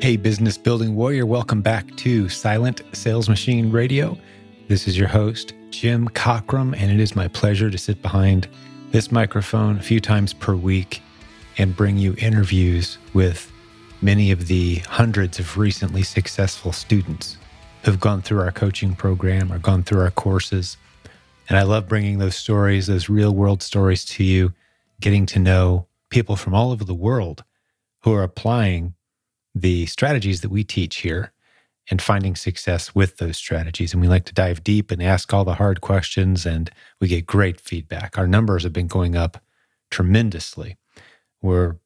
Hey, business building warrior, welcome back to Silent Sales Machine Radio. This is your host, Jim Cockrum, and it is my pleasure to sit behind this microphone a few times per week and bring you interviews with many of the hundreds of recently successful students who've gone through our coaching program or gone through our courses. And I love bringing those stories, those real world stories to you, getting to know people from all over the world who are applying the strategies that we teach here and finding success with those strategies. And we like to dive deep and ask all the hard questions, and we get great feedback. Our numbers have been going up tremendously. We're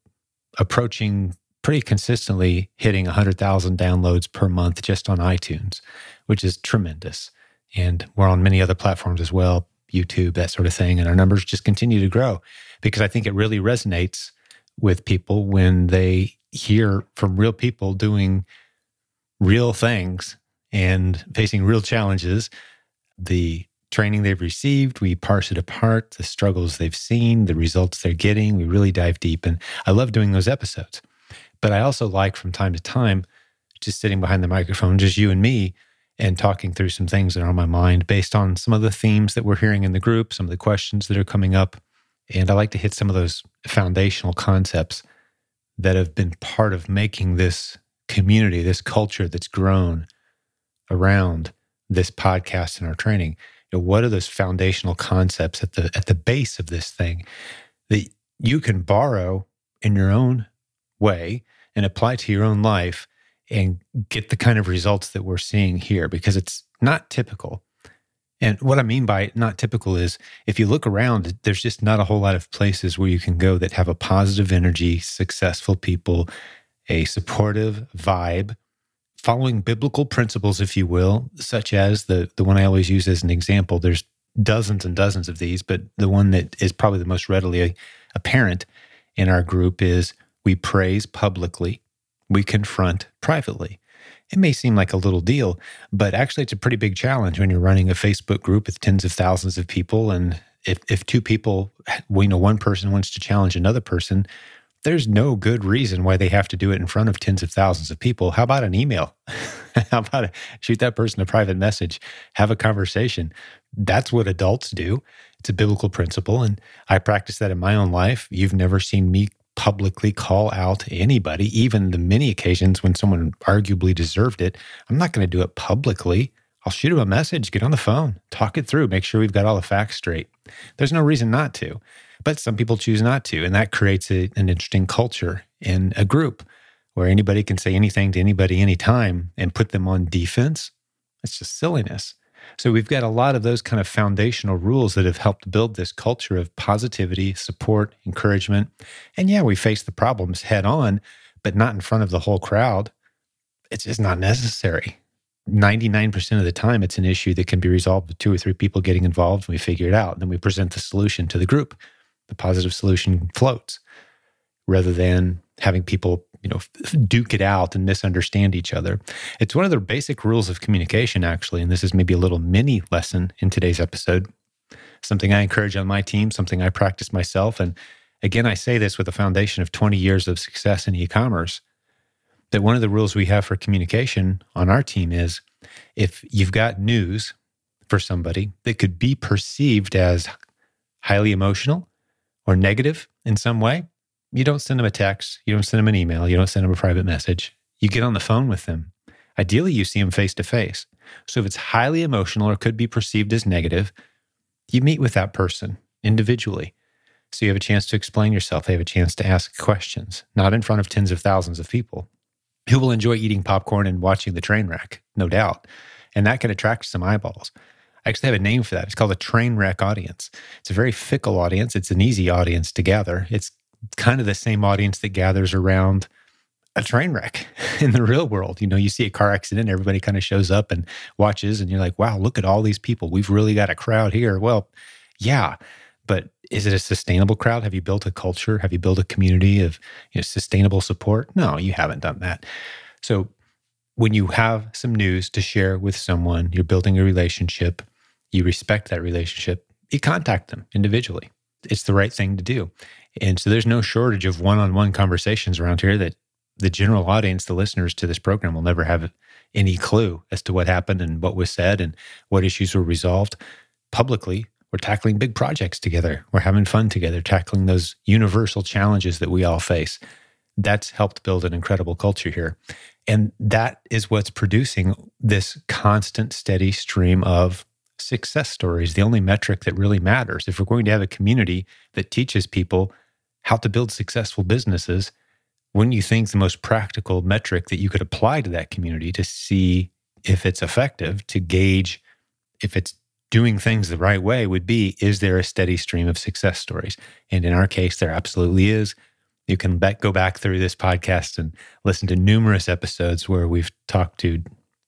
approaching pretty consistently hitting 100,000 downloads per month just on iTunes, which is tremendous. And we're on many other platforms as well, YouTube, that sort of thing. And our numbers just continue to grow because I think it really resonates with people when they hear from real people doing real things and facing real challenges. The training they've received, we parse it apart, the struggles they've seen, the results they're getting. We really dive deep. And I love doing those episodes. But I also like from time to time just sitting behind the microphone, just you and me, and talking through some things that are on my mind based on some of the themes that we're hearing in the group, some of the questions that are coming up. And I like to hit some of those foundational concepts that have been part of making this community, this culture that's grown around this podcast and our training. You know, what are those foundational concepts at the at the base of this thing that you can borrow in your own way and apply to your own life and get the kind of results that we're seeing here because it's not typical. And what I mean by not typical is if you look around, there's just not a whole lot of places where you can go that have a positive energy, successful people, a supportive vibe, following biblical principles, if you will, such as the, the one I always use as an example. There's dozens and dozens of these, but the one that is probably the most readily apparent in our group is we praise publicly, we confront privately it may seem like a little deal, but actually it's a pretty big challenge when you're running a Facebook group with tens of thousands of people. And if, if two people, we know one person wants to challenge another person, there's no good reason why they have to do it in front of tens of thousands of people. How about an email? How about a, shoot that person a private message, have a conversation? That's what adults do. It's a biblical principle. And I practice that in my own life. You've never seen me publicly call out anybody, even the many occasions when someone arguably deserved it. I'm not going to do it publicly. I'll shoot him a message, get on the phone, talk it through, make sure we've got all the facts straight. There's no reason not to, but some people choose not to. And that creates a, an interesting culture in a group where anybody can say anything to anybody anytime and put them on defense. It's just silliness. So we've got a lot of those kind of foundational rules that have helped build this culture of positivity, support, encouragement. And yeah, we face the problems head on, but not in front of the whole crowd. It's just not necessary. 99% of the time, it's an issue that can be resolved with two or three people getting involved and we figure it out. And then we present the solution to the group. The positive solution floats rather than having people you know duke it out and misunderstand each other. It's one of the basic rules of communication actually and this is maybe a little mini lesson in today's episode. Something i encourage on my team something i practice myself and again i say this with a foundation of 20 years of success in e-commerce that one of the rules we have for communication on our team is if you've got news for somebody that could be perceived as highly emotional or negative in some way you don't send them a text, you don't send them an email, you don't send them a private message. You get on the phone with them. Ideally, you see them face to face. So if it's highly emotional or could be perceived as negative, you meet with that person individually. So you have a chance to explain yourself. They have a chance to ask questions, not in front of tens of thousands of people who will enjoy eating popcorn and watching the train wreck, no doubt. And that can attract some eyeballs. I actually have a name for that. It's called a train wreck audience. It's a very fickle audience. It's an easy audience to gather. It's kind of the same audience that gathers around a train wreck in the real world. You know, you see a car accident, everybody kind of shows up and watches, and you're like, wow, look at all these people. We've really got a crowd here. Well, yeah, but is it a sustainable crowd? Have you built a culture? Have you built a community of you know, sustainable support? No, you haven't done that. So when you have some news to share with someone, you're building a relationship, you respect that relationship, you contact them individually. It's the right thing to do. And so there's no shortage of one on one conversations around here that the general audience, the listeners to this program will never have any clue as to what happened and what was said and what issues were resolved. Publicly, we're tackling big projects together. We're having fun together, tackling those universal challenges that we all face. That's helped build an incredible culture here. And that is what's producing this constant, steady stream of success stories, the only metric that really matters. If we're going to have a community that teaches people how to build successful businesses, wouldn't you think the most practical metric that you could apply to that community to see if it's effective, to gauge if it's doing things the right way would be is there a steady stream of success stories? And in our case, there absolutely is. You can back, go back through this podcast and listen to numerous episodes where we've talked to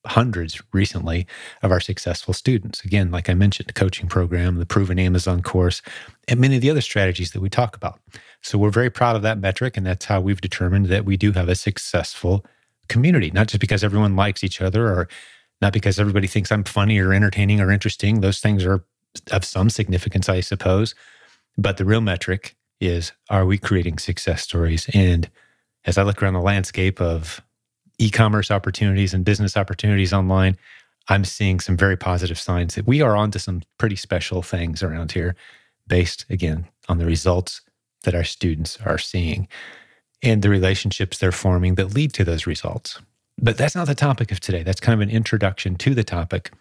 hundreds recently of our successful students. Again, like I mentioned, the coaching program, the proven Amazon course, and many of the other strategies that we talk about. So we're very proud of that metric. And that's how we've determined that we do have a successful community, not just because everyone likes each other or not because everybody thinks I'm funny or entertaining or interesting. Those things are of some significance, I suppose. But the real metric is are we creating success stories? And as I look around the landscape of e commerce opportunities and business opportunities online, I'm seeing some very positive signs that we are onto some pretty special things around here, based again on the results that our students are seeing and the relationships they're forming that lead to those results. But that's not the topic of today. That's kind of an introduction to the topic.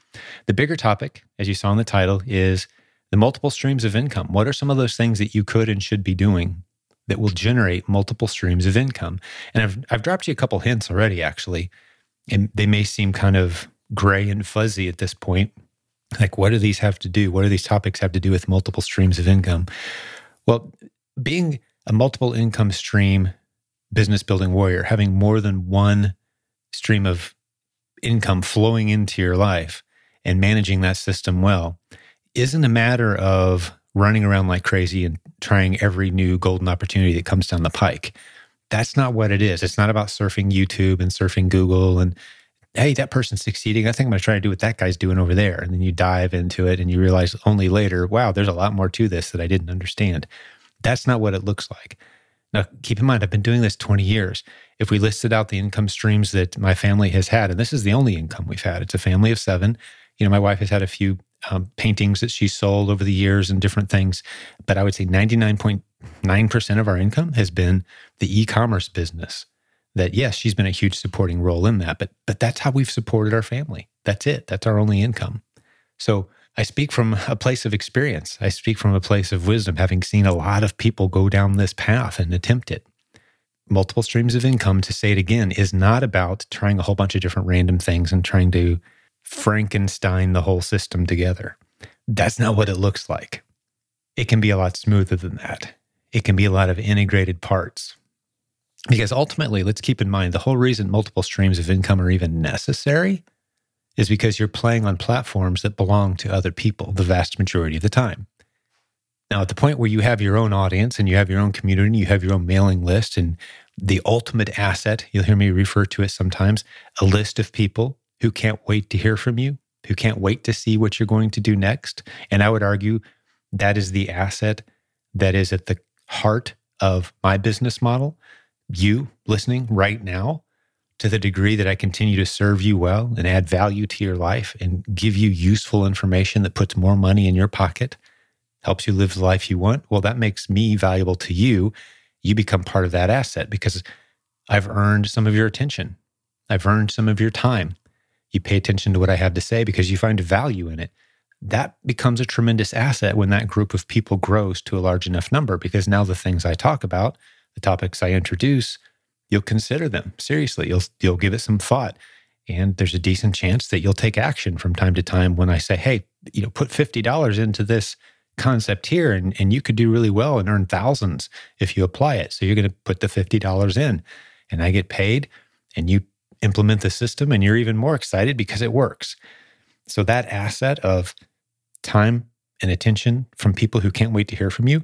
The bigger topic, as you saw in the title, is the multiple streams of income. What are some of those things that you could and should be doing that will generate multiple streams of income. And I've, I've dropped you a couple hints already, actually. And they may seem kind of gray and fuzzy at this point. Like, what do these have to do? What do these topics have to do with multiple streams of income? Well, being a multiple income stream business building warrior, having more than one stream of income flowing into your life and managing that system well isn't a matter of running around like crazy and trying every new golden opportunity that comes down the pike. That's not what it is. It's not about surfing YouTube and surfing Google and, hey, that person's succeeding. I think I'm going to try to do what that guy's doing over there. And then you dive into it and you realize only later, wow, there's a lot more to this that I didn't understand. That's not what it looks like. Now, keep in mind, I've been doing this 20 years. If we listed out the income streams that my family has had, and this is the only income we've had, it's a family of seven. You know, my wife has had a few um, paintings that she sold over the years and different things. But I would say 99.9% of our income has been the e commerce business. That, yes, she's been a huge supporting role in that, but, but that's how we've supported our family. That's it. That's our only income. So I speak from a place of experience. I speak from a place of wisdom, having seen a lot of people go down this path and attempt it. Multiple streams of income, to say it again, is not about trying a whole bunch of different random things and trying to Frankenstein the whole system together. That's not what it looks like. It can be a lot smoother than that. It can be a lot of integrated parts. Because ultimately, let's keep in mind the whole reason multiple streams of income are even necessary is because you're playing on platforms that belong to other people the vast majority of the time. Now, at the point where you have your own audience and you have your own community, and you have your own mailing list, and the ultimate asset, you'll hear me refer to it sometimes, a list of people who can't wait to hear from you, who can't wait to see what you're going to do next. And I would argue that is the asset that is at the heart of my business model. You listening right now, to the degree that I continue to serve you well and add value to your life and give you useful information that puts more money in your pocket, helps you live the life you want, well, that makes me valuable to you. You become part of that asset because I've earned some of your attention. I've earned some of your time you pay attention to what I have to say because you find value in it. That becomes a tremendous asset when that group of people grows to a large enough number because now the things I talk about, the topics I introduce, you'll consider them seriously. You'll you'll give it some thought. And there's a decent chance that you'll take action from time to time when I say, hey, you know, put $50 into this concept here and, and you could do really well and earn thousands if you apply it. So you're going to put the $50 in and I get paid and you implement the system and you're even more excited because it works. So that asset of time and attention from people who can't wait to hear from you,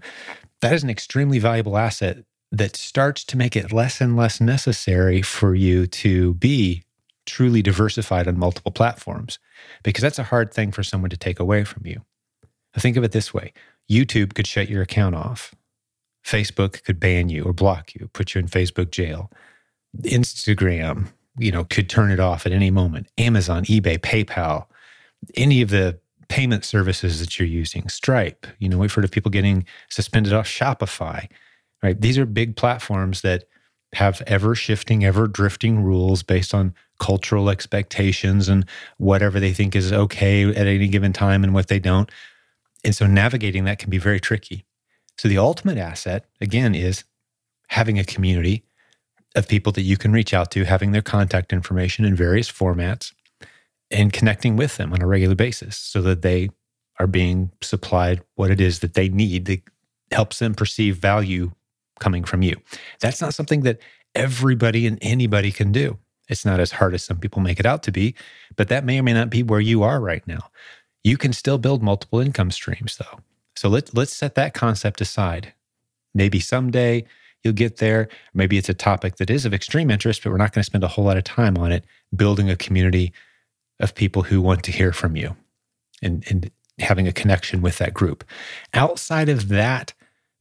that is an extremely valuable asset that starts to make it less and less necessary for you to be truly diversified on multiple platforms because that's a hard thing for someone to take away from you. Think of it this way YouTube could shut your account off, Facebook could ban you or block you, put you in Facebook jail. Instagram, you know, could turn it off at any moment. Amazon, eBay, PayPal, any of the payment services that you're using, Stripe, you know, we've heard of people getting suspended off Shopify, right? These are big platforms that have ever shifting, ever drifting rules based on cultural expectations and whatever they think is okay at any given time and what they don't. And so navigating that can be very tricky. So the ultimate asset, again, is having a community of people that you can reach out to, having their contact information in various formats, and connecting with them on a regular basis so that they are being supplied what it is that they need that helps them perceive value coming from you. That's not something that everybody and anybody can do. It's not as hard as some people make it out to be, but that may or may not be where you are right now. You can still build multiple income streams though. So let's let's set that concept aside. Maybe someday you'll get there. Maybe it's a topic that is of extreme interest, but we're not going to spend a whole lot of time on it building a community of people who want to hear from you and, and having a connection with that group. Outside of that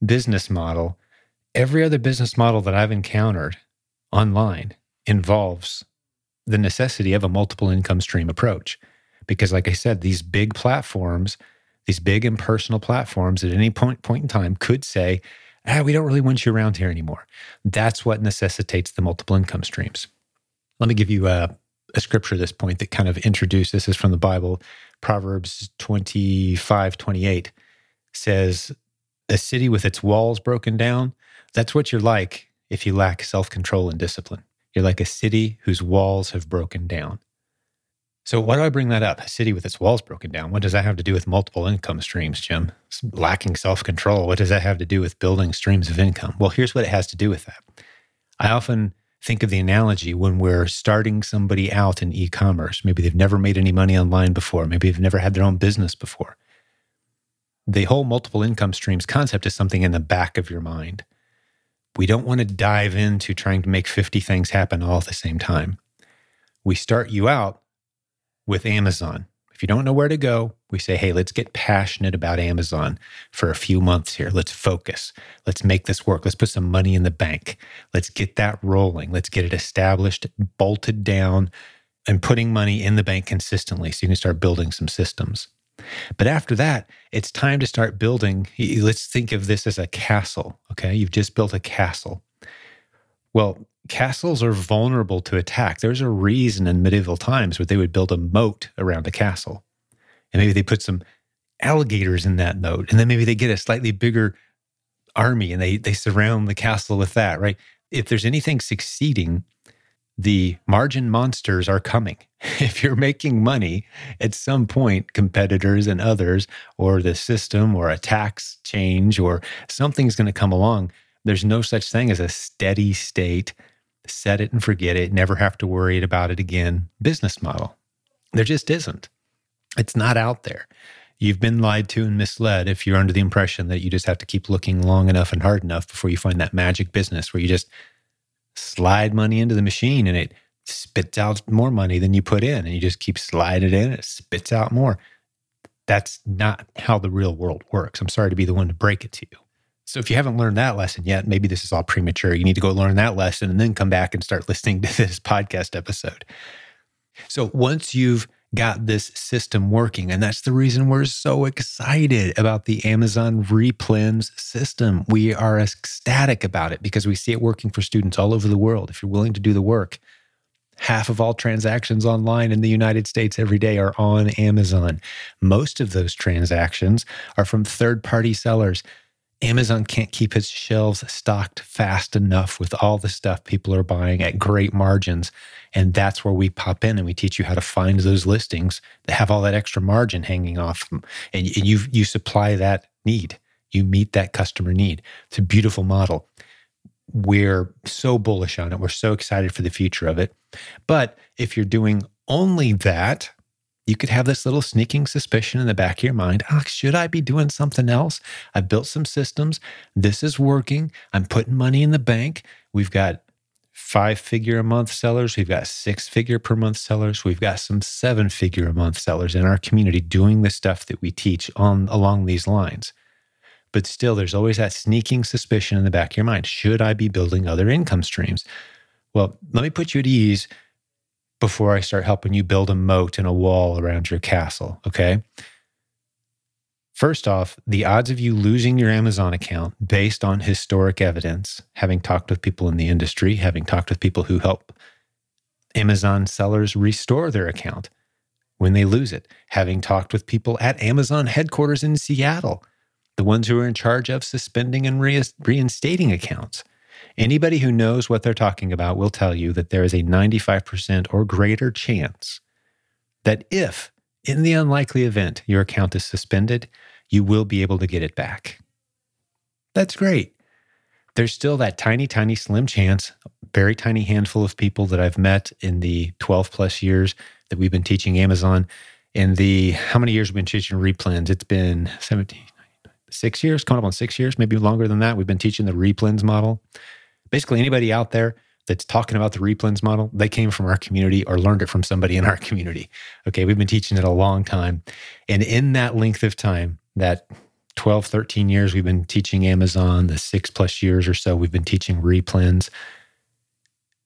business model, every other business model that I've encountered online involves the necessity of a multiple income stream approach. Because, like I said, these big platforms, these big impersonal platforms at any point, point in time could say, ah, we don't really want you around here anymore. That's what necessitates the multiple income streams. Let me give you a, a scripture at this point that kind of introduces this is from the Bible. Proverbs 25, 28 says, A city with its walls broken down, that's what you're like if you lack self control and discipline. You're like a city whose walls have broken down. So, why do I bring that up? A city with its walls broken down. What does that have to do with multiple income streams, Jim? lacking self control. What does that have to do with building streams of income? Well, here's what it has to do with that. I often think of the analogy when we're starting somebody out in e commerce. Maybe they've never made any money online before. Maybe they've never had their own business before. The whole multiple income streams concept is something in the back of your mind. We don't want to dive into trying to make 50 things happen all at the same time. We start you out with Amazon. If you don't know where to go, we say, hey, let's get passionate about Amazon for a few months here. Let's focus. Let's make this work. Let's put some money in the bank. Let's get that rolling. Let's get it established, bolted down, and putting money in the bank consistently so you can start building some systems. But after that, it's time to start building. Let's think of this as a castle. Okay. You've just built a castle. Well, castles are vulnerable to attack. There's a reason in medieval times where they would build a moat around a castle. And maybe they put some alligators in that moat. And then maybe they get a slightly bigger army and they, they surround the castle with that, right? If there's anything succeeding the margin monsters are coming. If you're making money, at some point, competitors and others, or the system, or a tax change, or something's going to come along. There's no such thing as a steady state, set it and forget it, never have to worry about it again business model. There just isn't. It's not out there. You've been lied to and misled if you're under the impression that you just have to keep looking long enough and hard enough before you find that magic business where you just slide money into the machine and it spits out more money than you put in and you just keep sliding it in it spits out more that's not how the real world works i'm sorry to be the one to break it to you so if you haven't learned that lesson yet maybe this is all premature you need to go learn that lesson and then come back and start listening to this podcast episode so once you've got this system working. And that's the reason we're so excited about the Amazon Replens system. We are ecstatic about it because we see it working for students all over the world. If you're willing to do the work, half of all transactions online in the United States every day are on Amazon. Most of those transactions are from third party sellers. Amazon can't keep its shelves stocked fast enough with all the stuff people are buying at great margins. And that's where we pop in and we teach you how to find those listings that have all that extra margin hanging off them. And, you, you supply that need, you meet that customer need. It's a beautiful model. We're so bullish on it. We're so excited for the future of it. But if you're doing only that, you could have this little sneaking suspicion in the back of your mind oh, should I be doing something else? I've built some systems. This is working. I'm putting money in the bank. We've got five figure a month sellers. We've got six figure per month sellers. We've got some seven figure a month sellers in our community doing the stuff that we teach on along these lines. But still, there's always that sneaking suspicion in the back of your mind should I be building other income streams? Well, let me put you at ease before I start helping you build a moat and a wall around your castle. Okay. First off, the odds of you losing your Amazon account based on historic evidence, having talked with people in the industry, having talked with people who help Amazon sellers restore their account when they lose it, having talked with people at Amazon headquarters in Seattle, the ones who are in charge of suspending and reinstating accounts. Anybody who knows what they're talking about will tell you that there is a 95% or greater chance that if, in the unlikely event your account is suspended, you will be able to get it back. That's great. There's still that tiny, tiny, slim chance, very tiny handful of people that I've met in the 12 plus years that we've been teaching Amazon. In the how many years we've been teaching replens? It's been 17, six years, coming up on six years, maybe longer than that. We've been teaching the replens model. Basically, anybody out there that's talking about the replens model, they came from our community or learned it from somebody in our community. Okay, we've been teaching it a long time. And in that length of time, that 12, 13 years we've been teaching Amazon, the six plus years or so we've been teaching replens,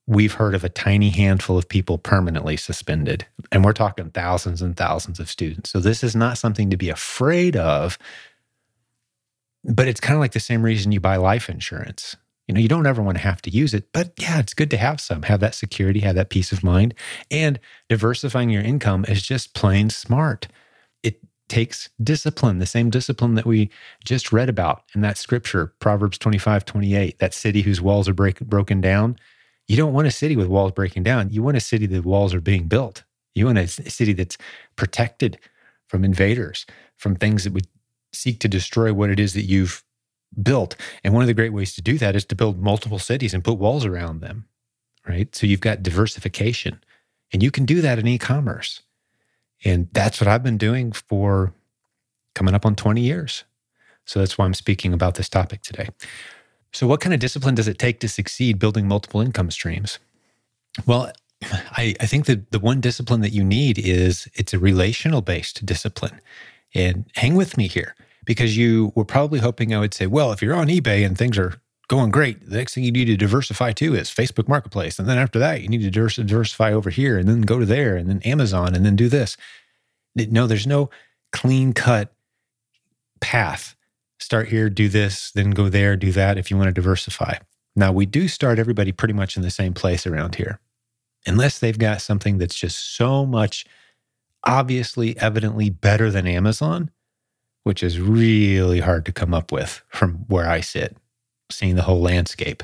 we've heard of a tiny handful of people permanently suspended. And we're talking thousands and thousands of students. So this is not something to be afraid of, but it's kind of like the same reason you buy life insurance. You know, you don't ever want to have to use it, but yeah, it's good to have some, have that security, have that peace of mind. And diversifying your income is just plain smart It takes discipline, the same discipline that we just read about in that scripture, Proverbs 25, 28, that city whose walls are break, broken down. You don't want a city with walls breaking down. You want a city that walls are being built. You want a city that's protected from invaders, from things that would seek to destroy what it is that you've built. And one of the great ways to do that is to build multiple cities and put walls around them, right? So you've got diversification. And you can do that in e commerce. And that's what I've been doing for coming up on 20 years. So that's why I'm speaking about this topic today. So, what kind of discipline does it take to succeed building multiple income streams? Well, I, I think that the one discipline that you need is it's a relational based discipline. And hang with me here because you were probably hoping I would say, well, if you're on eBay and things are going great, the next thing you need to diversify to is Facebook Marketplace. And then after that, you need to diversify over here and then go to there and then Amazon and then do this. No, there's no clean cut path. Start here, do this, then go there, do that if you want to diversify. Now, we do start everybody pretty much in the same place around here, unless they've got something that's just so much obviously, evidently better than Amazon, which is really hard to come up with from where I sit, seeing the whole landscape.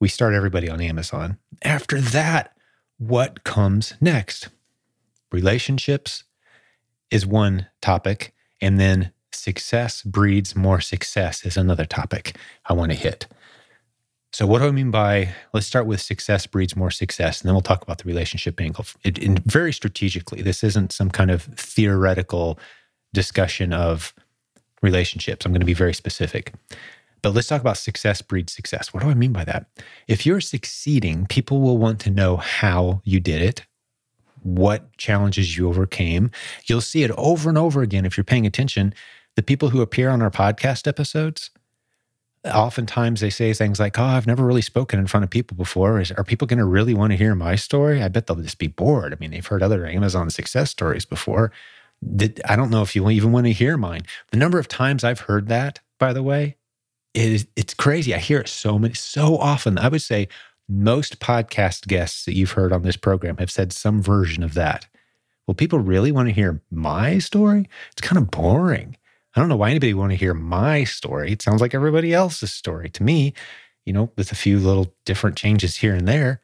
We start everybody on Amazon. After that, what comes next? Relationships, is one topic. And then success breeds more success is another topic I want to hit. So, what do I mean by let's start with success breeds more success, and then we'll talk about the relationship angle. It, very strategically, this isn't some kind of theoretical discussion of relationships. I'm going to be very specific. But let's talk about success breeds success. What do I mean by that? If you're succeeding, people will want to know how you did it, what challenges you overcame. You'll see it over and over again if you're paying attention. The people who appear on our podcast episodes, oftentimes they say things like, Oh, I've never really spoken in front of people before. Is, are people going to really want to hear my story? I bet they'll just be bored. I mean, they've heard other Amazon success stories before. I don't know if you even want to hear mine. The number of times I've heard that, by the way, is it's crazy. I hear it so many, so often. I would say most podcast guests that you've heard on this program have said some version of that. Well, people really want to hear my story? It's kind of boring. I don't know why anybody want to hear my story. It sounds like everybody else's story to me, you know, with a few little different changes here and there.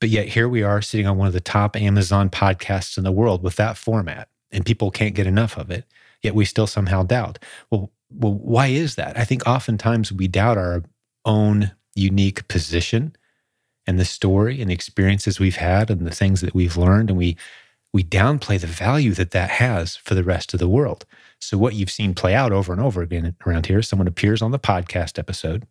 But yet here we are sitting on one of the top Amazon podcasts in the world with that format, and people can't get enough of it. Yet we still somehow doubt. Well, well, why is that? I think oftentimes we doubt our own unique position and the story and the experiences we've had and the things that we've learned and we we downplay the value that that has for the rest of the world so what you've seen play out over and over again around here someone appears on the podcast episode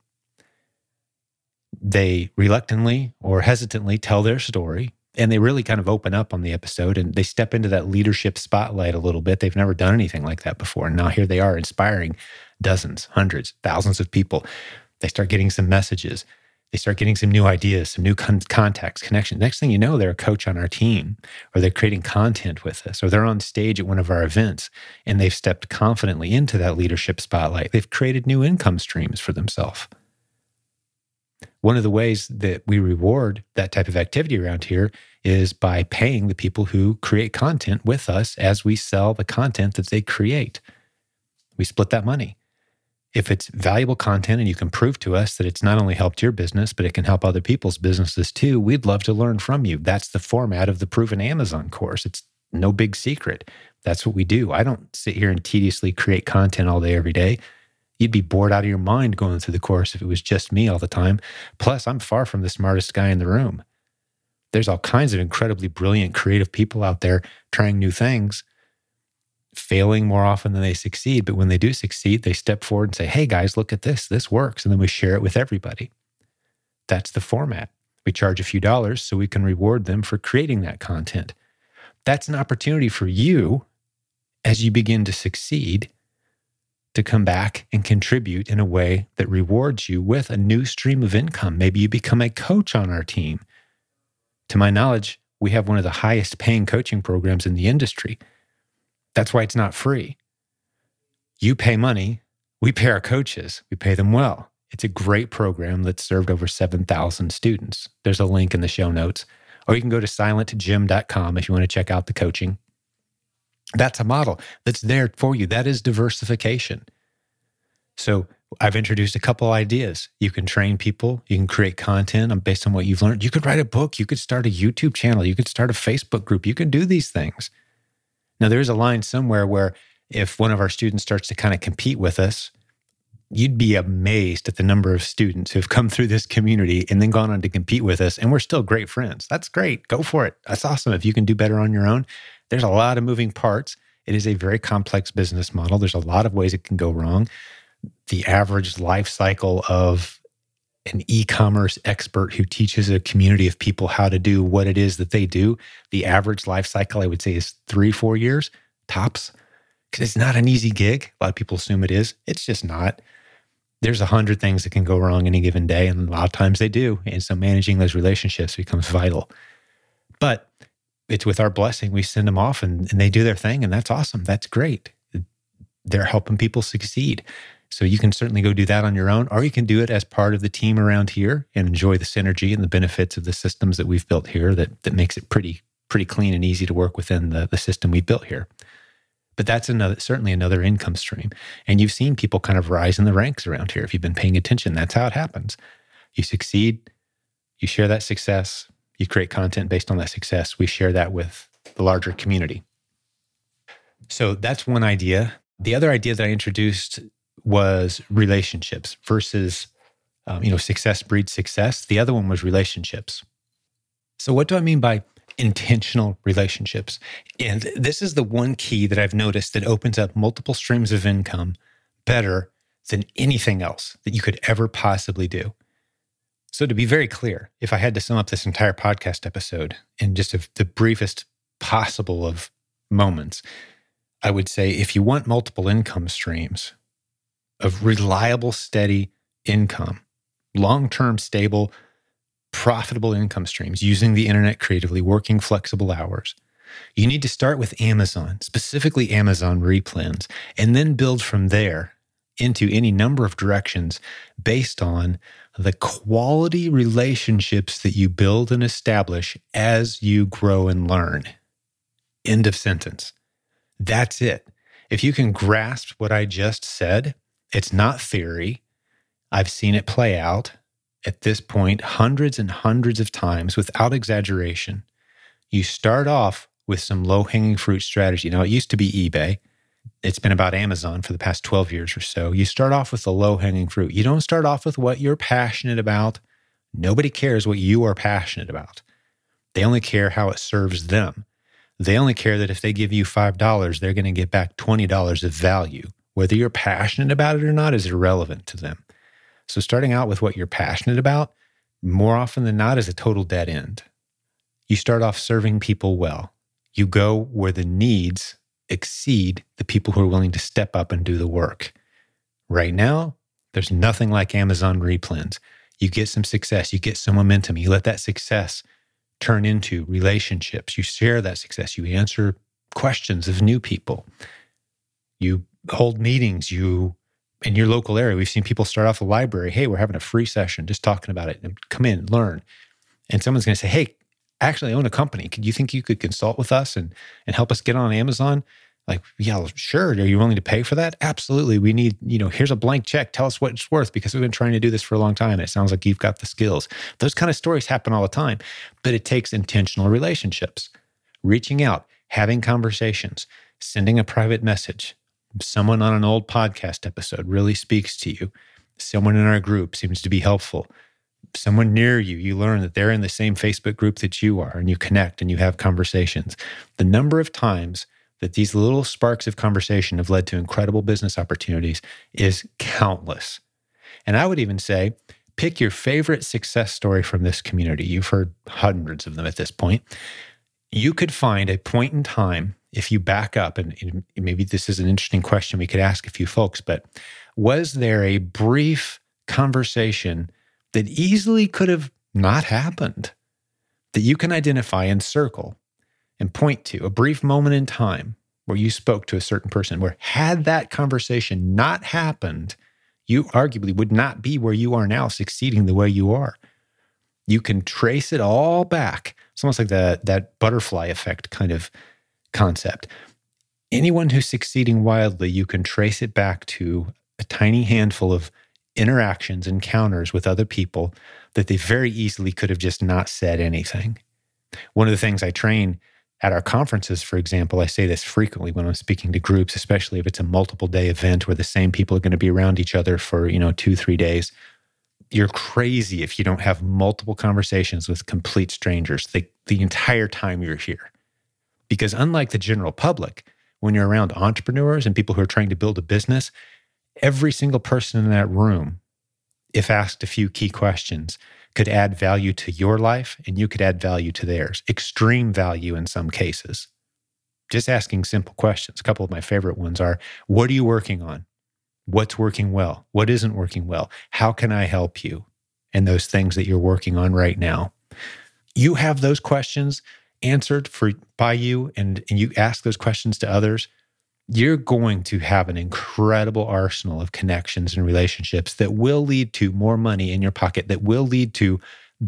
they reluctantly or hesitantly tell their story and they really kind of open up on the episode and they step into that leadership spotlight a little bit they've never done anything like that before and now here they are inspiring dozens hundreds thousands of people they start getting some messages They start getting some new ideas, some new con- contacts, connections. Next thing you know, they're a coach on our team, or they're creating content with us, or they're on stage at one of our events and they've stepped confidently into that leadership spotlight. They've created new income streams for themselves. One of the ways that we reward that type of activity around here is by paying the people who create content with us as we sell the content that they create. We split that money if it's valuable content and you can prove to us that it's not only helped your business, but it can help other people's businesses too, we'd love to learn from you. That's the format of the Proven Amazon course. It's no big secret. That's what we do. I don't sit here and tediously create content all day, every day. You'd be bored out of your mind going through the course if it was just me all the time. Plus, I'm far from the smartest guy in the room. There's all kinds of incredibly brilliant, creative people out there trying new things failing more often than they succeed. But when they do succeed, they step forward and say, Hey guys, look at this. This works. And then we share it with everybody. That's the format. We charge a few dollars so we can reward them for creating that content. That's an opportunity for you as you begin to succeed to come back and contribute in a way that rewards you with a new stream of income. Maybe you become a coach on our team. To my knowledge, we have one of the highest paying coaching programs in the industry. That's why it's not free. You pay money, we pay our coaches, we pay them well. It's a great program that's served over 7,000 students. There's a link in the show notes. Or you can go to silentjim.com if you want to check out the coaching. That's a model that's there for you. That is diversification. So I've introduced a couple ideas. You can train people, you can create content um, based on what you've learned. You could write a book, you could start a YouTube channel, you could start a Facebook group, you can do these things. Now, there's a line somewhere where if one of our students starts to kind of compete with us, you'd be amazed at the number of students who've come through this community and then gone on to compete with us. And we're still great friends. That's great. Go for it. That's awesome. If you can do better on your own, there's a lot of moving parts. It is a very complex business model. There's a lot of ways it can go wrong. The average life cycle of an e-commerce expert who teaches a community of people how to do what it is that they do the average life cycle i would say is three four years tops because it's not an easy gig a lot of people assume it is it's just not there's a hundred things that can go wrong any given day and a lot of times they do and so managing those relationships becomes vital but it's with our blessing we send them off and, and they do their thing and that's awesome that's great they're helping people succeed so you can certainly go do that on your own, or you can do it as part of the team around here and enjoy the synergy and the benefits of the systems that we've built here that, that makes it pretty, pretty clean and easy to work within the, the system we built here. But that's another certainly another income stream. And you've seen people kind of rise in the ranks around here. If you've been paying attention, that's how it happens. You succeed, you share that success, you create content based on that success. We share that with the larger community. So that's one idea. The other idea that I introduced was relationships versus um, you know success breeds success the other one was relationships so what do i mean by intentional relationships and this is the one key that i've noticed that opens up multiple streams of income better than anything else that you could ever possibly do so to be very clear if i had to sum up this entire podcast episode in just a, the briefest possible of moments i would say if you want multiple income streams of reliable, steady income, long term, stable, profitable income streams using the internet creatively, working flexible hours. You need to start with Amazon, specifically Amazon replens, and then build from there into any number of directions based on the quality relationships that you build and establish as you grow and learn. End of sentence. That's it. If you can grasp what I just said, it's not theory. I've seen it play out at this point hundreds and hundreds of times without exaggeration. You start off with some low hanging fruit strategy. Now, it used to be eBay. It's been about Amazon for the past 12 years or so. You start off with the low hanging fruit. You don't start off with what you're passionate about. Nobody cares what you are passionate about. They only care how it serves them. They only care that if they give you $5, they're going to get back $20 of value. Whether you're passionate about it or not is irrelevant to them. So, starting out with what you're passionate about, more often than not, is a total dead end. You start off serving people well. You go where the needs exceed the people who are willing to step up and do the work. Right now, there's nothing like Amazon replens. You get some success, you get some momentum, you let that success turn into relationships. You share that success, you answer questions of new people, you hold meetings, you in your local area, we've seen people start off the library. Hey, we're having a free session, just talking about it. And come in, learn. And someone's going to say, Hey, actually own a company. Could you think you could consult with us and and help us get on Amazon? Like, yeah, sure. Are you willing to pay for that? Absolutely. We need, you know, here's a blank check. Tell us what it's worth because we've been trying to do this for a long time. And it sounds like you've got the skills. Those kind of stories happen all the time, but it takes intentional relationships, reaching out, having conversations, sending a private message. Someone on an old podcast episode really speaks to you. Someone in our group seems to be helpful someone near you, you learn that they're in the same Facebook group that you are, and you connect and you have conversations. The number of times that these little sparks of conversation have led to incredible business opportunities is countless. And I would even say, pick your favorite success story from this community. You've heard hundreds of them at this point. You could find a point in time if you back up, and maybe this is an interesting question we could ask a few folks, but was there a brief conversation that easily could have not happened that you can identify and circle and point to a brief moment in time where you spoke to a certain person, where had that conversation not happened, you arguably would not be where you are now, succeeding the way you are. You can trace it all back. It's almost like that, that butterfly effect kind of concept. Anyone who's succeeding wildly, you can trace it back to a tiny handful of interactions, encounters with other people that they very easily could have just not said anything. One of the things I train at our conferences, for example, I say this frequently when I'm speaking to groups, especially if it's a multiple day event where the same people are going to be around each other for, you know, two, three days. You're crazy if you don't have multiple conversations with complete strangers the, the entire time you're here. Because unlike the general public, when you're around entrepreneurs and people who are trying to build a business, every single person in that room, if asked a few key questions, could add value to your life and you could add value to theirs, extreme value in some cases. Just asking simple questions. A couple of my favorite ones are What are you working on? What's working well? What isn't working well? How can I help you? And those things that you're working on right now. You have those questions answered for by you and, and you ask those questions to others you're going to have an incredible arsenal of connections and relationships that will lead to more money in your pocket, that will lead to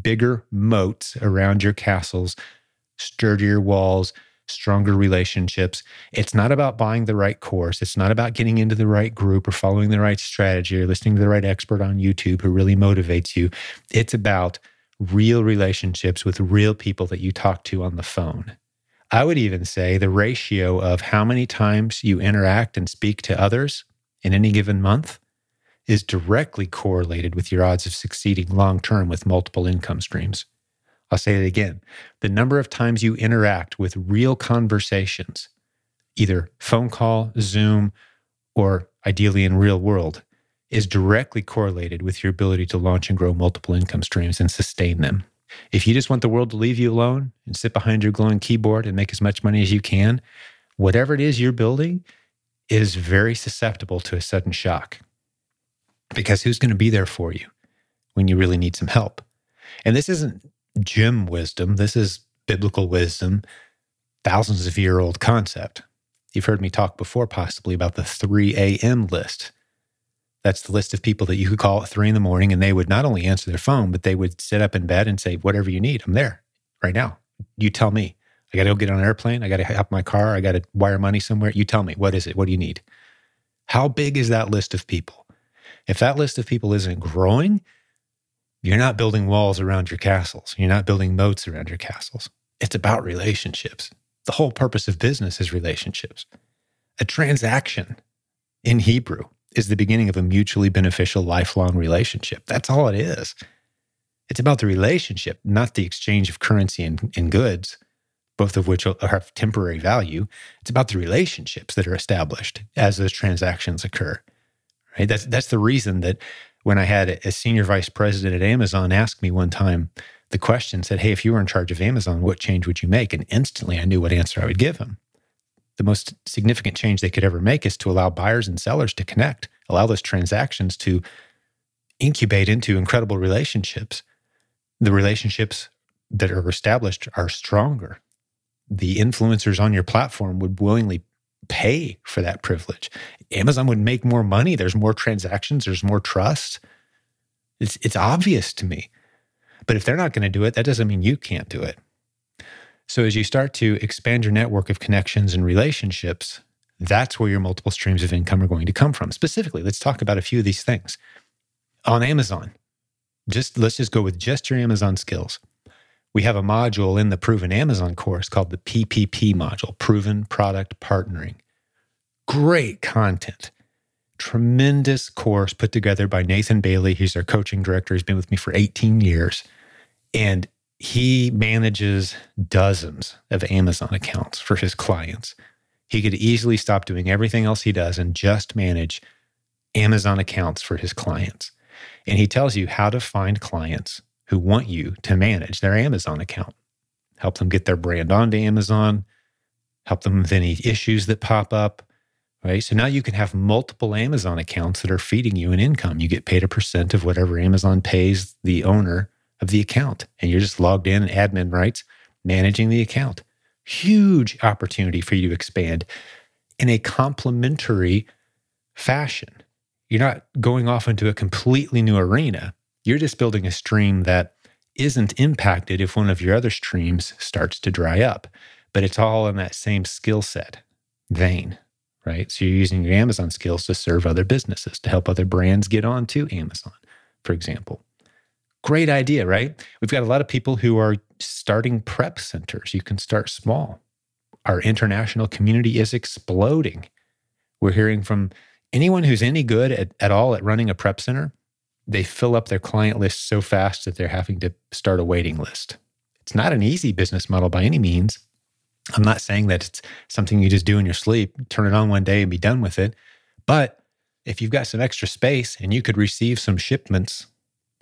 bigger moats around your castles, sturdier walls, stronger relationships. It's not about buying the right course. It's not about getting into the right group or following the right strategy or listening to the right expert on YouTube who really motivates you. It's about real relationships with real people that you talk to on the phone. I would even say the ratio of how many times you interact and speak to others in any given month is directly correlated with your odds of succeeding long term with multiple income streams. I'll say it again the number of times you interact with real conversations, either phone call, Zoom, or ideally in real world, is directly correlated with your ability to launch and grow multiple income streams and sustain them. If you just want the world to leave you alone and sit behind your glowing keyboard and make as much money as you can, whatever it is you're building is very susceptible to a sudden shock. Because who's going to be there for you when you really need some help? And this isn't Jim wisdom, this is biblical wisdom, thousands of year old concept. You've heard me talk before, possibly, about the 3 a.m. list. That's the list of people that you could call at three in the morning and they would not only answer their phone, but they would sit up in bed and say, Whatever you need, I'm there right now. You tell me. I got to go get on an airplane. I got to hop my car. I got to wire money somewhere. You tell me. What is it? What do you need? How big is that list of people? If that list of people isn't growing, you're not building walls around your castles. You're not building moats around your castles. It's about relationships. The whole purpose of business is relationships. A transaction in Hebrew is the beginning of a mutually beneficial lifelong relationship. That's all it is. It's about the relationship, not the exchange of currency and, and goods, both of which have temporary value. It's about the relationships that are established as those transactions occur. Right? That's that's the reason that when I had a senior vice president at Amazon ask me one time the question, said, Hey, if you were in charge of Amazon, what change would you make? And instantly I knew what answer I would give him the most significant change they could ever make is to allow buyers and sellers to connect, allow those transactions to incubate into incredible relationships, the relationships that are established are stronger. The influencers on your platform would willingly pay for that privilege. Amazon would make more money. There's more transactions, there's more trust. It's, it's obvious to me. But if they're not going to do it, that doesn't mean you can't do it. So as you start to expand your network of connections and relationships, that's where your multiple streams of income are going to come from. Specifically, let's talk about a few of these things. On Amazon, just let's just go with just your Amazon skills. We have a module in the Proven Amazon course called the PPP module, Proven Product Partnering. Great content. Tremendous course put together by Nathan Bailey. He's our coaching director. He's been with me for 18 years. And he manages dozens of Amazon accounts for his clients. He could easily stop doing everything else he does and just manage Amazon accounts for his clients. And he tells you how to find clients who want you to manage their Amazon account, help them get their brand onto Amazon, help them with any issues that pop up. Right. So now you can have multiple Amazon accounts that are feeding you an income. You get paid a percent of whatever Amazon pays the owner of the account. And you're just logged in, and admin rights, managing the account. Huge opportunity for you to expand in a complementary fashion. You're not going off into a completely new arena. You're just building a stream that isn't impacted if one of your other streams starts to dry up, but it's all in that same skill set vein, right? So you're using your Amazon skills to serve other businesses, to help other brands get onto Amazon, for example. Great idea, right? We've got a lot of people who are starting prep centers. You can start small. Our international community is exploding. We're hearing from anyone who's any good at, at all at running a prep center, they fill up their client list so fast that they're having to start a waiting list. It's not an easy business model by any means. I'm not saying that it's something you just do in your sleep, turn it on one day and be done with it. But if you've got some extra space and you could receive some shipments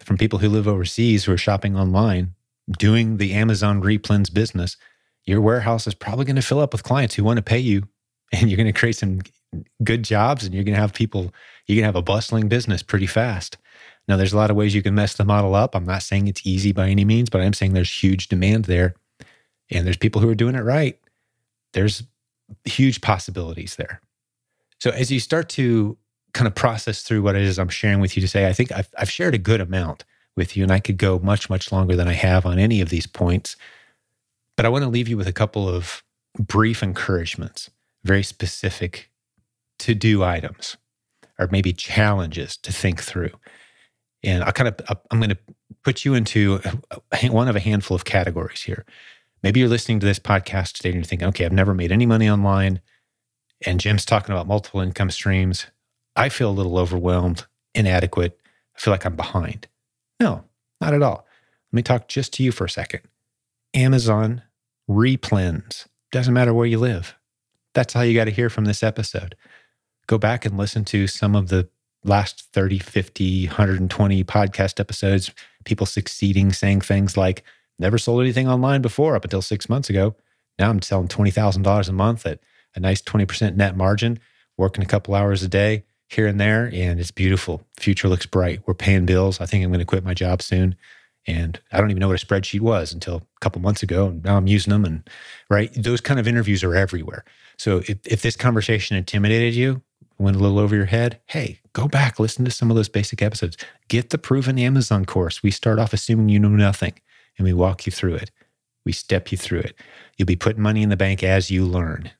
from people who live overseas who are shopping online, doing the Amazon replens business, your warehouse is probably going to fill up with clients who want to pay you and you're going to create some good jobs and you're going to have people, you're going to have a bustling business pretty fast. Now, there's a lot of ways you can mess the model up. I'm not saying it's easy by any means, but I'm saying there's huge demand there and there's people who are doing it right. There's huge possibilities there. So, as you start to kind of process through what it is I'm sharing with you today, I think I've, I've shared a good amount with you, and I could go much, much longer than I have on any of these points. But I want to leave you with a couple of brief encouragements, very specific to do items or maybe challenges to think through. And I kind of, I'm going to put you into one of a handful of categories here. Maybe you're listening to this podcast today and you're thinking, okay, I've never made any money online. And Jim's talking about multiple income streams. I feel a little overwhelmed, inadequate. I feel like I'm behind. No, not at all. Let me talk just to you for a second. Amazon replens. Doesn't matter where you live. That's how you got to hear from this episode. Go back and listen to some of the last 30, 50, 120 podcast episodes, people succeeding saying things like, never sold anything online before up until six months ago. Now I'm selling $20,000 a month at a nice 20% net margin, working a couple hours a day here and there, and it's beautiful. Future looks bright. We're paying bills. I think I'm going to quit my job soon. And I don't even know what a spreadsheet was until a couple months ago. And now I'm using them. And right, those kind of interviews are everywhere. So if, if this conversation intimidated you, went a little over your head, hey, go back, listen to some of those basic episodes. Get the proven Amazon course. We start off assuming you know nothing and we walk you through it. We step you through it. You'll be putting money in the bank as you learn.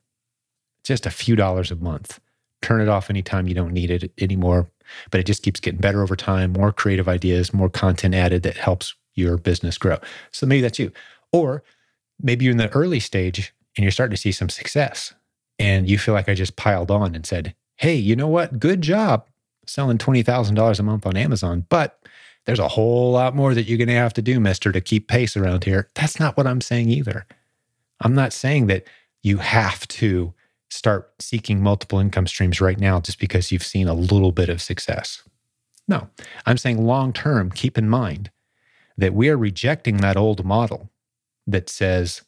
Just a few dollars a month. Turn it off anytime you don't need it anymore. But it just keeps getting better over time, more creative ideas, more content added that helps your business grow. So maybe that's you. Or maybe you're in the early stage and you're starting to see some success and you feel like I just piled on and said, hey, you know what? Good job selling $20,000 a month on Amazon, but there's a whole lot more that you're going to have to do, mister, to keep pace around here. That's not what I'm saying either. I'm not saying that you have to start seeking multiple income streams right now just because you've seen a little bit of success. No, I'm saying long term, keep in mind that we are rejecting that old model that says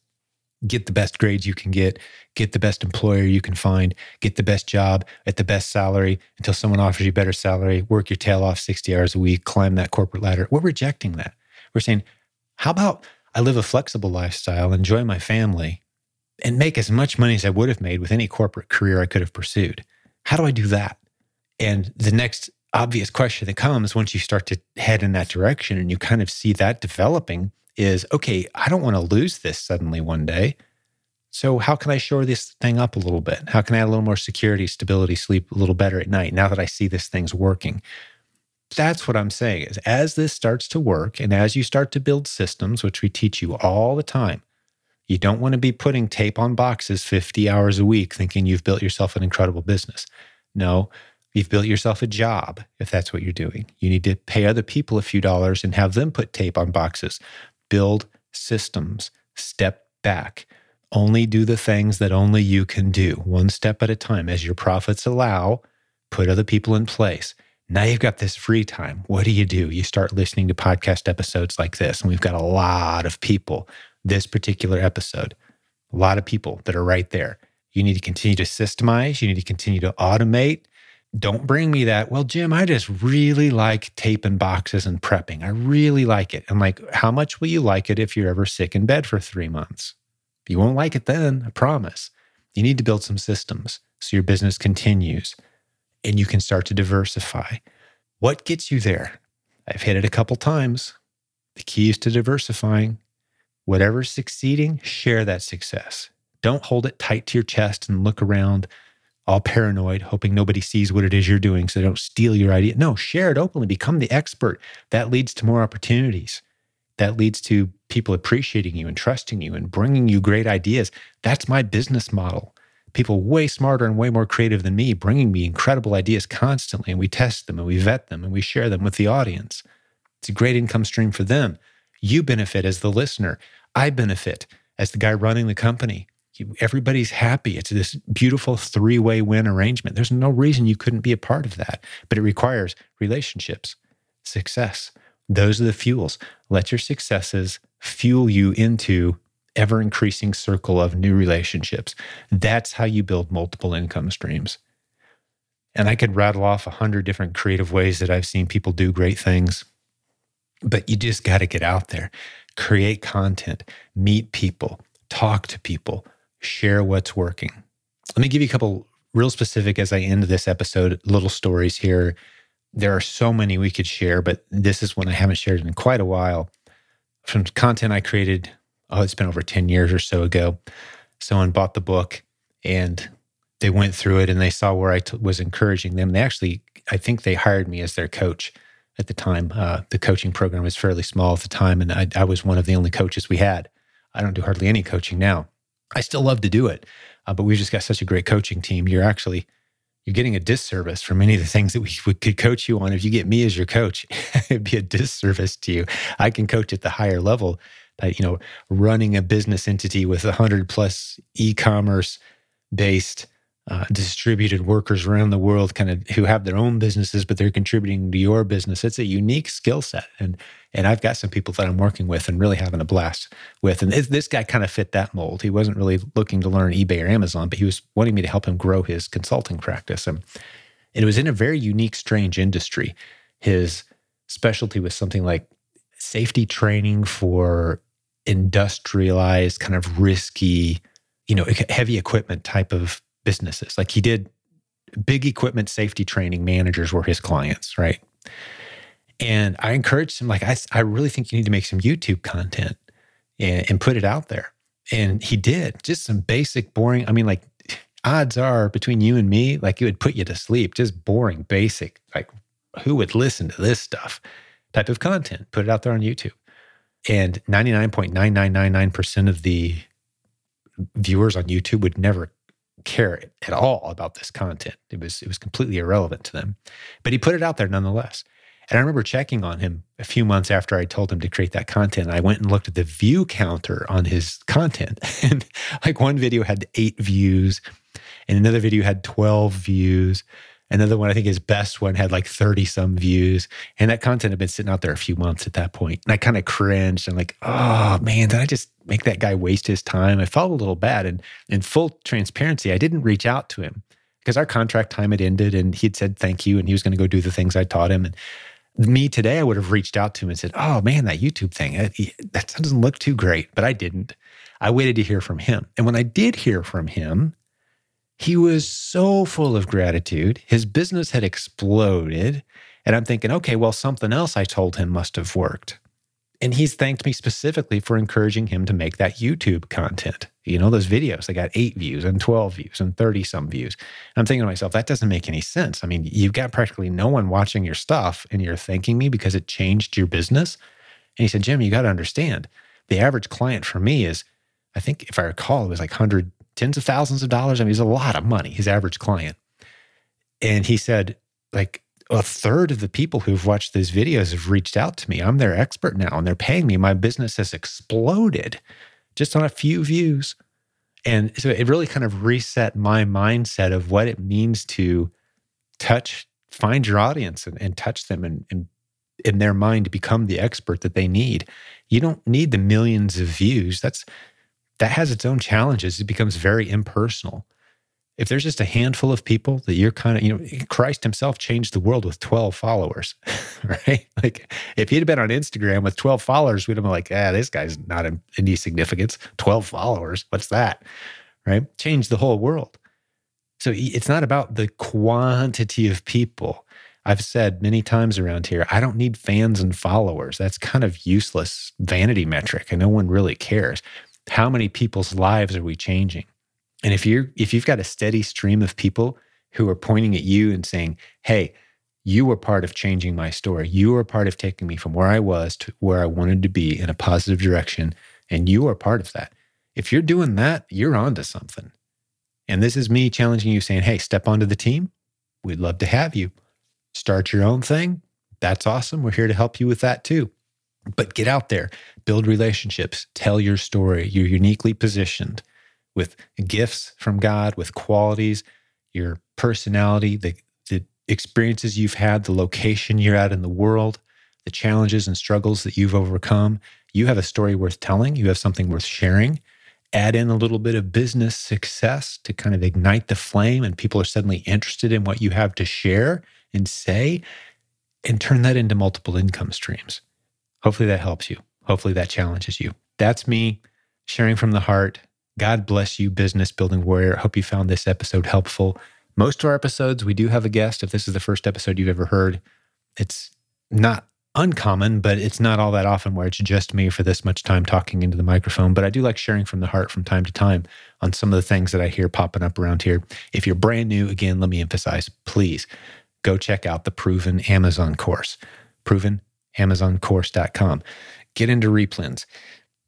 get the best grades you can get, get the best employer you can find, get the best job at the best salary until someone offers you better salary, work your tail off 60 hours a week, climb that corporate ladder. We're rejecting that. We're saying, how about I live a flexible lifestyle, enjoy my family, and make as much money as I would have made with any corporate career I could have pursued? How do I do that? And the next obvious question that comes once you start to head in that direction and you kind of see that developing is okay, I don't want to lose this suddenly one day. So, how can I shore this thing up a little bit? How can I add a little more security, stability, sleep a little better at night now that I see this thing's working? That's what I'm saying is as this starts to work and as you start to build systems, which we teach you all the time, you don't want to be putting tape on boxes 50 hours a week thinking you've built yourself an incredible business. No, you've built yourself a job if that's what you're doing. You need to pay other people a few dollars and have them put tape on boxes build systems, step back. Only do the things that only you can do, one step at a time. As your profits allow, put other people in place. Now you've got this free time. What do you do? You start listening to podcast episodes like this. And we've got a lot of people, this particular episode, a lot of people that are right there. You need to continue to systemize, you need to continue to automate, don't bring me that. Well, Jim, I just really like taping boxes and prepping. I really like it. I'm like, how much will you like it if you're ever sick in bed for three months? You won't like it then, I promise. You need to build some systems so your business continues and you can start to diversify. What gets you there? I've hit it a couple times. The key is to diversifying. Whatever's succeeding, share that success. Don't hold it tight to your chest and look around all paranoid, hoping nobody sees what it is you're doing so they don't steal your idea. No, share it openly, become the expert. That leads to more opportunities. That leads to people appreciating you and trusting you and bringing you great ideas. That's my business model. People way smarter and way more creative than me bringing me incredible ideas constantly, and we test them and we vet them and we share them with the audience. It's a great income stream for them. You benefit as the listener. I benefit as the guy running the company everybody's happy. It's this beautiful three way win arrangement. There's no reason you couldn't be a part of that, but it requires relationships, success. Those are the fuels. Let your successes fuel you into ever increasing circle of new relationships. That's how you build multiple income streams. And I could rattle off a hundred different creative ways that I've seen people do great things, but you just got to get out there, create content, meet people, talk to people, share what's working. Let me give you a couple real specific as I end this episode, little stories here. There are so many we could share, but this is one I haven't shared in quite a while. From content I created, oh, it's been over 10 years or so ago. Someone bought the book and they went through it and they saw where I t- was encouraging them. They actually, I think they hired me as their coach at the time. Uh, the coaching program was fairly small at the time, and I, I was one of the only coaches we had. I don't do hardly any coaching now. I still love to do it, uh, but we've just got such a great coaching team. You're actually you're getting a disservice for many of the things that we, we could coach you on. If you get me as your coach, it'd be a disservice to you. I can coach at the higher level, but you know, running a business entity with a hundred plus e-commerce based uh, distributed workers around the world, kind of who have their own businesses, but they're contributing to your business. It's a unique skill set, and and I've got some people that I'm working with and really having a blast with. And this guy kind of fit that mold. He wasn't really looking to learn eBay or Amazon, but he was wanting me to help him grow his consulting practice. And it was in a very unique, strange industry. His specialty was something like safety training for industrialized, kind of risky, you know, heavy equipment type of businesses. Like he did big equipment safety training managers were his clients, right? And I encouraged him, like, I, I really think you need to make some YouTube content and, and put it out there. And he did just some basic, boring. I mean, like, odds are between you and me, like, it would put you to sleep. Just boring, basic, like, who would listen to this stuff type of content? Put it out there on YouTube. And 99.9999% of the viewers on YouTube would never care at all about this content. It was it was completely irrelevant to them. But he put it out there nonetheless. And I remember checking on him a few months after I told him to create that content. I went and looked at the view counter on his content. And like one video had eight views, and another video had 12 views. Another one, I think his best one had like 30 some views. And that content had been sitting out there a few months at that point. And I kind of cringed. I'm like, oh man, did I just make that guy waste his time? I felt a little bad. And in full transparency, I didn't reach out to him because our contract time had ended and he'd said thank you and he was going to go do the things I taught him. And me today, I would have reached out to him and said, oh man, that YouTube thing, that doesn't look too great. But I didn't. I waited to hear from him. And when I did hear from him, he was so full of gratitude. His business had exploded. And I'm thinking, okay, well, something else I told him must have worked. And he's thanked me specifically for encouraging him to make that YouTube content. You know, those videos, they got eight views and 12 views and 30 some views. I'm thinking to myself, that doesn't make any sense. I mean, you've got practically no one watching your stuff and you're thanking me because it changed your business. And he said, Jim, you got to understand the average client for me is, I think if I recall, it was like 100 tens of thousands of dollars. I mean, it's a lot of money, his average client. And he said, like, a third of the people who've watched these videos have reached out to me. I'm their expert now and they're paying me. My business has exploded just on a few views. And so it really kind of reset my mindset of what it means to touch, find your audience and, and touch them and, and in their mind become the expert that they need. You don't need the millions of views. That's that has its own challenges. It becomes very impersonal. If there's just a handful of people that you're kind of, you know, Christ himself changed the world with 12 followers, right? Like if he'd have been on Instagram with 12 followers, we'd have been like, ah, this guy's not in any significance. 12 followers, what's that? Right? Changed the whole world. So it's not about the quantity of people. I've said many times around here, I don't need fans and followers. That's kind of useless vanity metric, and no one really cares how many people's lives are we changing? And if you're if you've got a steady stream of people who are pointing at you and saying, "Hey, you were part of changing my story. You were part of taking me from where I was to where I wanted to be in a positive direction, and you are part of that." If you're doing that, you're onto something. And this is me challenging you saying, "Hey, step onto the team. We'd love to have you. Start your own thing. That's awesome. We're here to help you with that too." But get out there, build relationships, tell your story. You're uniquely positioned with gifts from God, with qualities, your personality, the, the experiences you've had, the location you're at in the world, the challenges and struggles that you've overcome. You have a story worth telling. You have something worth sharing. Add in a little bit of business success to kind of ignite the flame, and people are suddenly interested in what you have to share and say, and turn that into multiple income streams. Hopefully that helps you. Hopefully that challenges you. That's me sharing from the heart. God bless you, business building warrior. Hope you found this episode helpful. Most of our episodes, we do have a guest. If this is the first episode you've ever heard, it's not uncommon, but it's not all that often where it's just me for this much time talking into the microphone. But I do like sharing from the heart from time to time on some of the things that I hear popping up around here. If you're brand new, again, let me emphasize please go check out the Proven Amazon course. Proven amazoncourse.com. Get into replens.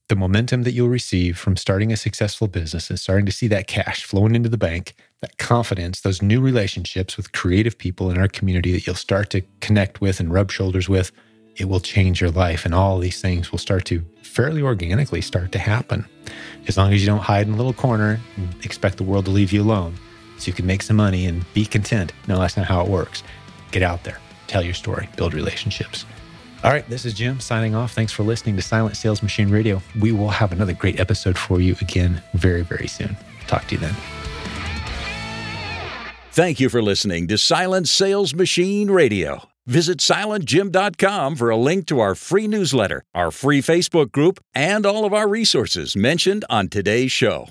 The momentum that you'll receive from starting a successful business and starting to see that cash flowing into the bank, that confidence, those new relationships with creative people in our community that you'll start to connect with and rub shoulders with, it will change your life. And all these things will start to fairly organically start to happen. As long as you don't hide in a little corner and expect the world to leave you alone so you can make some money and be content. No, that's not how it works. Get out there, tell your story, build relationships. All right, this is Jim signing off. Thanks for listening to Silent Sales Machine Radio. We will have another great episode for you again very, very soon. Talk to you then. Thank you for listening to Silent Sales Machine Radio. Visit silentjim.com for a link to our free newsletter, our free Facebook group, and all of our resources mentioned on today's show.